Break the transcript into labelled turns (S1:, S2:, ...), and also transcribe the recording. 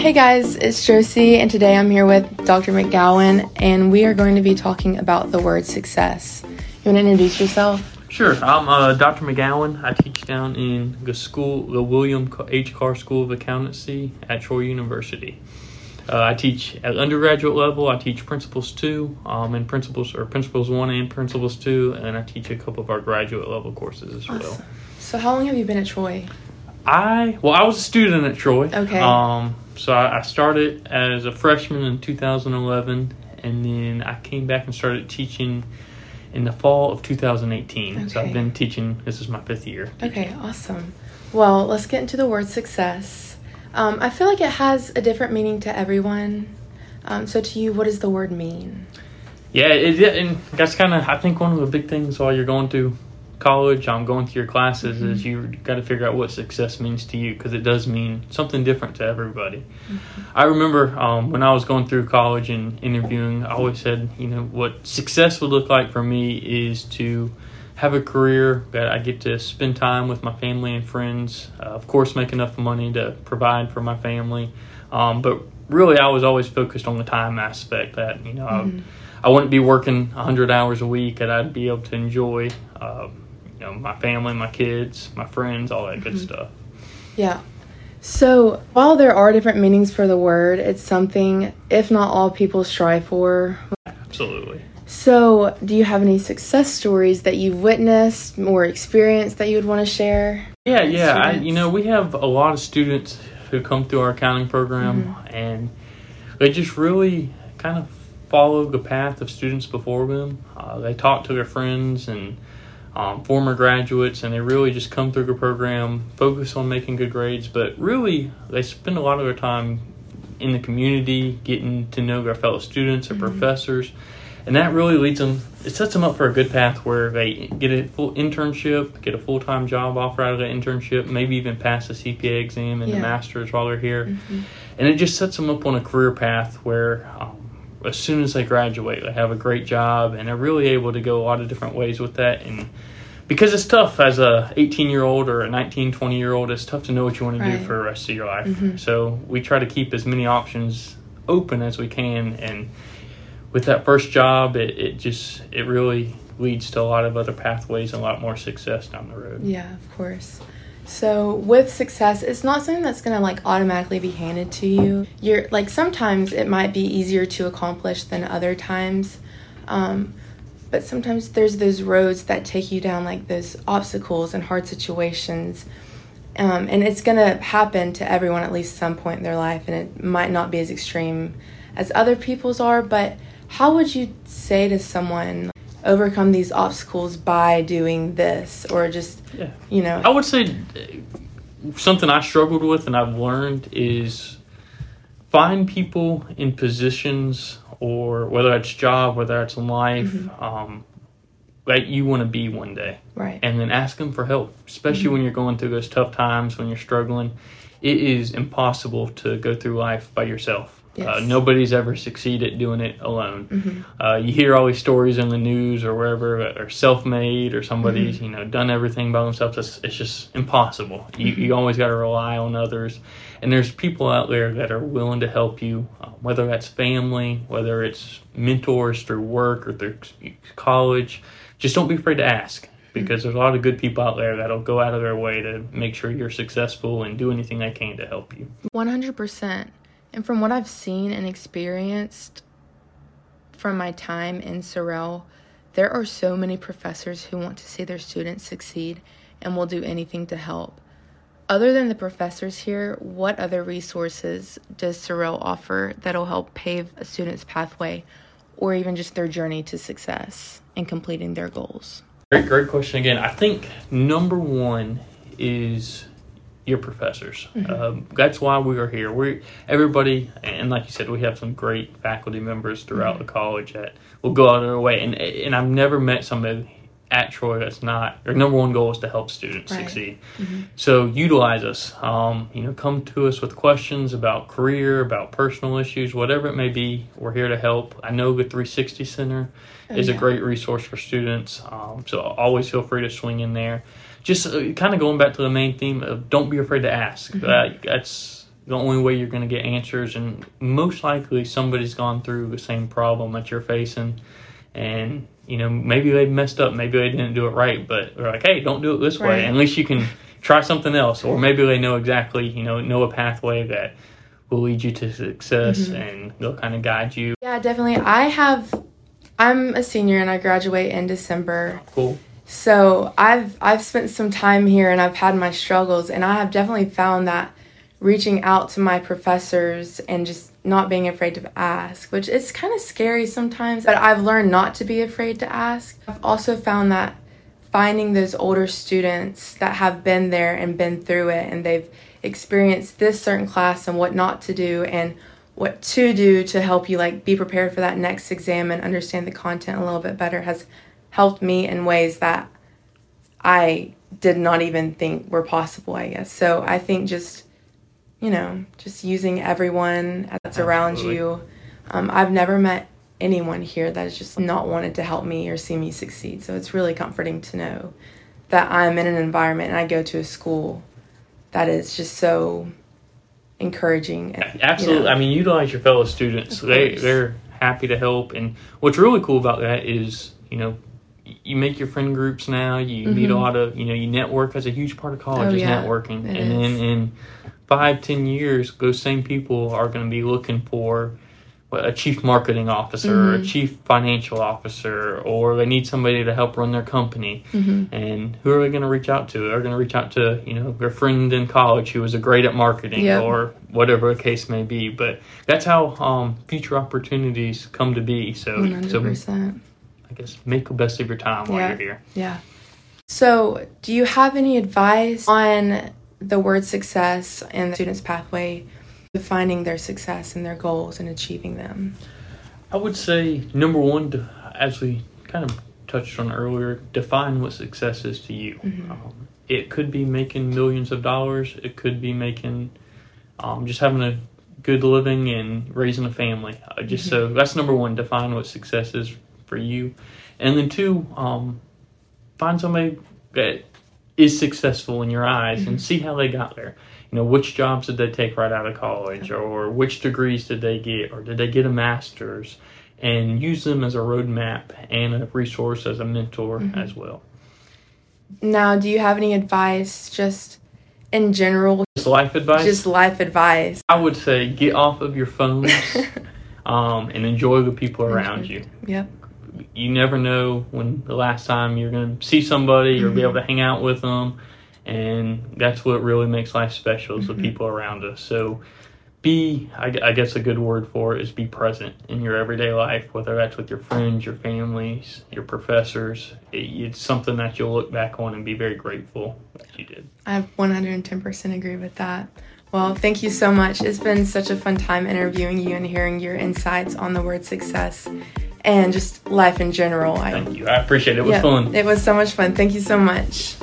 S1: Hey guys, it's Josie, and today I'm here with Dr. McGowan, and we are going to be talking about the word success. You want to introduce yourself?
S2: Sure. I'm uh, Dr. McGowan. I teach down in the school, the William H. Carr School of Accountancy at Troy University. Uh, I teach at undergraduate level. I teach Principles Two, um, and Principles or Principles One and Principles Two, and I teach a couple of our graduate level courses as well.
S1: Awesome. So, how long have you been at Troy?
S2: I well, I was a student at Troy.
S1: Okay.
S2: Um, so I, I started as a freshman in 2011, and then I came back and started teaching in the fall of 2018.
S1: Okay.
S2: So I've been teaching. This is my fifth year.
S1: Okay, awesome. Well, let's get into the word success. Um, I feel like it has a different meaning to everyone. Um, so, to you, what does the word mean?
S2: Yeah, it, and that's kind of I think one of the big things while you're going through college, I'm going through your classes, is you got to figure out what success means to you because it does mean something different to everybody. I remember um, when I was going through college and interviewing, I always said, you know, what success would look like for me is to have a career that I get to spend time with my family and friends. Uh, of course, make enough money to provide for my family, um, but really, I was always focused on the time aspect. That you know, I, I wouldn't be working hundred hours a week, and I'd be able to enjoy, um, you know, my family, my kids, my friends, all that good stuff.
S1: Yeah. So, while there are different meanings for the word, it's something, if not all people strive for.
S2: Absolutely.
S1: So, do you have any success stories that you've witnessed or experienced that you would want to share?
S2: Yeah, yeah. I, you know, we have a lot of students who come through our accounting program, and they just really kind of follow the path of students before them. Uh, they talk to their friends and um, former graduates, and they really just come through the program, focus on making good grades, but really they spend a lot of their time in the community, getting to know their fellow students or mm-hmm. professors, and that really leads them. It sets them up for a good path where they get a full internship, get a full time job offer out of that internship, maybe even pass the CPA exam and
S1: Yeah.
S2: the masters while they're here, mm-hmm. and it just sets them up on a career path where. Um, As soon as they graduate, they have a great job, and they're really able to go a lot of different ways with that. And because it's tough as a 18 year old or a 19 20 year old it's tough to know what you want to
S1: Right.
S2: do for the rest of your life mm-hmm. so we try to keep as many options open as we can and with that first job it, it just it really leads to a lot of other pathways and a lot more success down the road
S1: Yeah, of course. So, with success, it's not something that's going to like automatically be handed to you. You're like sometimes it might be easier to accomplish than other times. Um, but sometimes there's those roads that take you down like those obstacles and hard situations. Um, and it's going to happen to everyone at least some point in their life, and it might not be as extreme as other people's are. But how would you say to someone, overcome these obstacles by doing this, or just,
S2: yeah
S1: you know,
S2: i would say uh, something i struggled with and i've learned is find people in positions or whether it's job whether it's in life um, that you want to be one day
S1: right?
S2: and then ask them for help, especially
S1: Mm-hmm.
S2: when you're going through those tough times, when you're struggling. It is impossible to go through life by yourself. Uh, nobody's ever succeeded doing it alone.
S1: Mm-hmm.
S2: Uh, you hear all these stories in the news or wherever that are self-made or somebody's
S1: Mm-hmm.
S2: you know done everything by themselves. It's, it's just impossible. You,
S1: Mm-hmm.
S2: you always got to rely on others, and there's people out there that are willing to help you, uh, whether that's family, whether it's mentors through work or through college. Just don't be afraid to ask because there's a lot of good people out there that'll go out of their way to make sure you're successful and do anything they can to help you.
S1: 100%. And from what I've seen and experienced from my time in Sorrell, there are so many professors who want to see their students succeed and will do anything to help. Other than the professors here, what other resources does Sorrell offer that'll help pave a student's pathway or even just their journey to success and completing their goals?
S2: Great, great question again. I think number one is your professors. Um, that's why we are here. We everybody, and like you said, we have some great faculty members throughout the college that will go out of their way. And and I've never met somebody at Troy that's not their number one goal is to help students
S1: Right.
S2: succeed. So utilize us. Um, you know, come to us with questions about career, about personal issues, whatever it may be. We're here to help. I know the 360 Center is a great resource for students. Um, so always feel free to swing in there. Just uh, kind of going back to the main theme of don't be afraid to ask. Uh, that's the only way you're going to get answers, and most likely somebody's gone through the same problem that you're facing, and you know maybe they messed up, maybe they didn't do it right, but they're like, hey, don't do it this way.
S1: Right.
S2: At least you can try something else, or maybe they know exactly, you know, know a pathway that will lead you to success,
S1: Mm-hmm.
S2: and they'll kind of guide you.
S1: Yeah, definitely. I have. I'm a senior and I graduate in December.
S2: Cool.
S1: So I've I've spent some time here and I've had my struggles and I have definitely found that reaching out to my professors and just not being afraid to ask, which is kind of scary sometimes, but I've learned not to be afraid to ask. I've also found that finding those older students that have been there and been through it and they've experienced this certain class and what not to do and what to do to help you like be prepared for that next exam and understand the content a little bit better has helped me in ways that I did not even think were possible, I guess. So I think just, you know, just using everyone that's around you. Um, I've never met anyone here that has just not wanted to help me or see me succeed. So it's really comforting to know that I'm in an environment and I go to a school that is just so encouraging. and, you
S2: Absolutely.
S1: know.
S2: I mean, utilize your fellow students. They, they're happy to help. And what's really cool about that is, you know, you make your friend groups now. You meet a lot of, you know, you network. That's a huge part of college
S1: Mm-hmm. Oh,
S2: is
S1: yeah.
S2: networking. And then in five, ten years, those same people are going to be looking for a chief marketing officer, or a chief financial officer, or they need somebody to help run their company.
S1: Mhm.
S2: And who are they going to reach out to? They're going to reach out to you know their friend in college who was a great at marketing
S1: Yep.
S2: or whatever the case may be. But that's how um, future opportunities come to be. So,
S1: One hundred
S2: so
S1: percent.
S2: I guess make the best of your time while
S1: Yeah.
S2: you're here.
S1: Yeah. So, do you have any advice on the word success and the student's pathway defining their success and their goals and achieving them?
S2: I would say number one, as we kind of touched on earlier, define what success is to you.
S1: Mhm.
S2: Um, it could be making millions of dollars. It could be making um, just having a good living and raising a family. Uh, just so that's number one. Define what success is for you, and then two, um, find somebody that is successful in your eyes and see how they got there. You know, which jobs did they take right out of college, or which degrees did they get, or did they get a master's, and use them as a roadmap and a resource as a mentor as well.
S1: Now, do you have any advice just in general,
S2: Just life advice.
S1: just life advice?
S2: I would say get off of your phones um, and enjoy the people around you.
S1: Yep.
S2: You never know when the last time you're going to see somebody or be
S1: Mm-hmm.
S2: able to hang out with them. And that's what really makes life special is
S1: Mm-hmm.
S2: the people around us. So be, I, I guess a good word for it is be present in your everyday life, whether that's with your friends, your families, your professors. It, it's something that you'll look back on and be very grateful that you did.
S1: I 110% agree with that. Well, thank you so much. It's been such a fun time interviewing you and hearing your insights on the word success and just life in general. I,
S2: Thank you. I appreciate it. It was
S1: yeah,
S2: fun.
S1: It was so much fun. Thank you so much.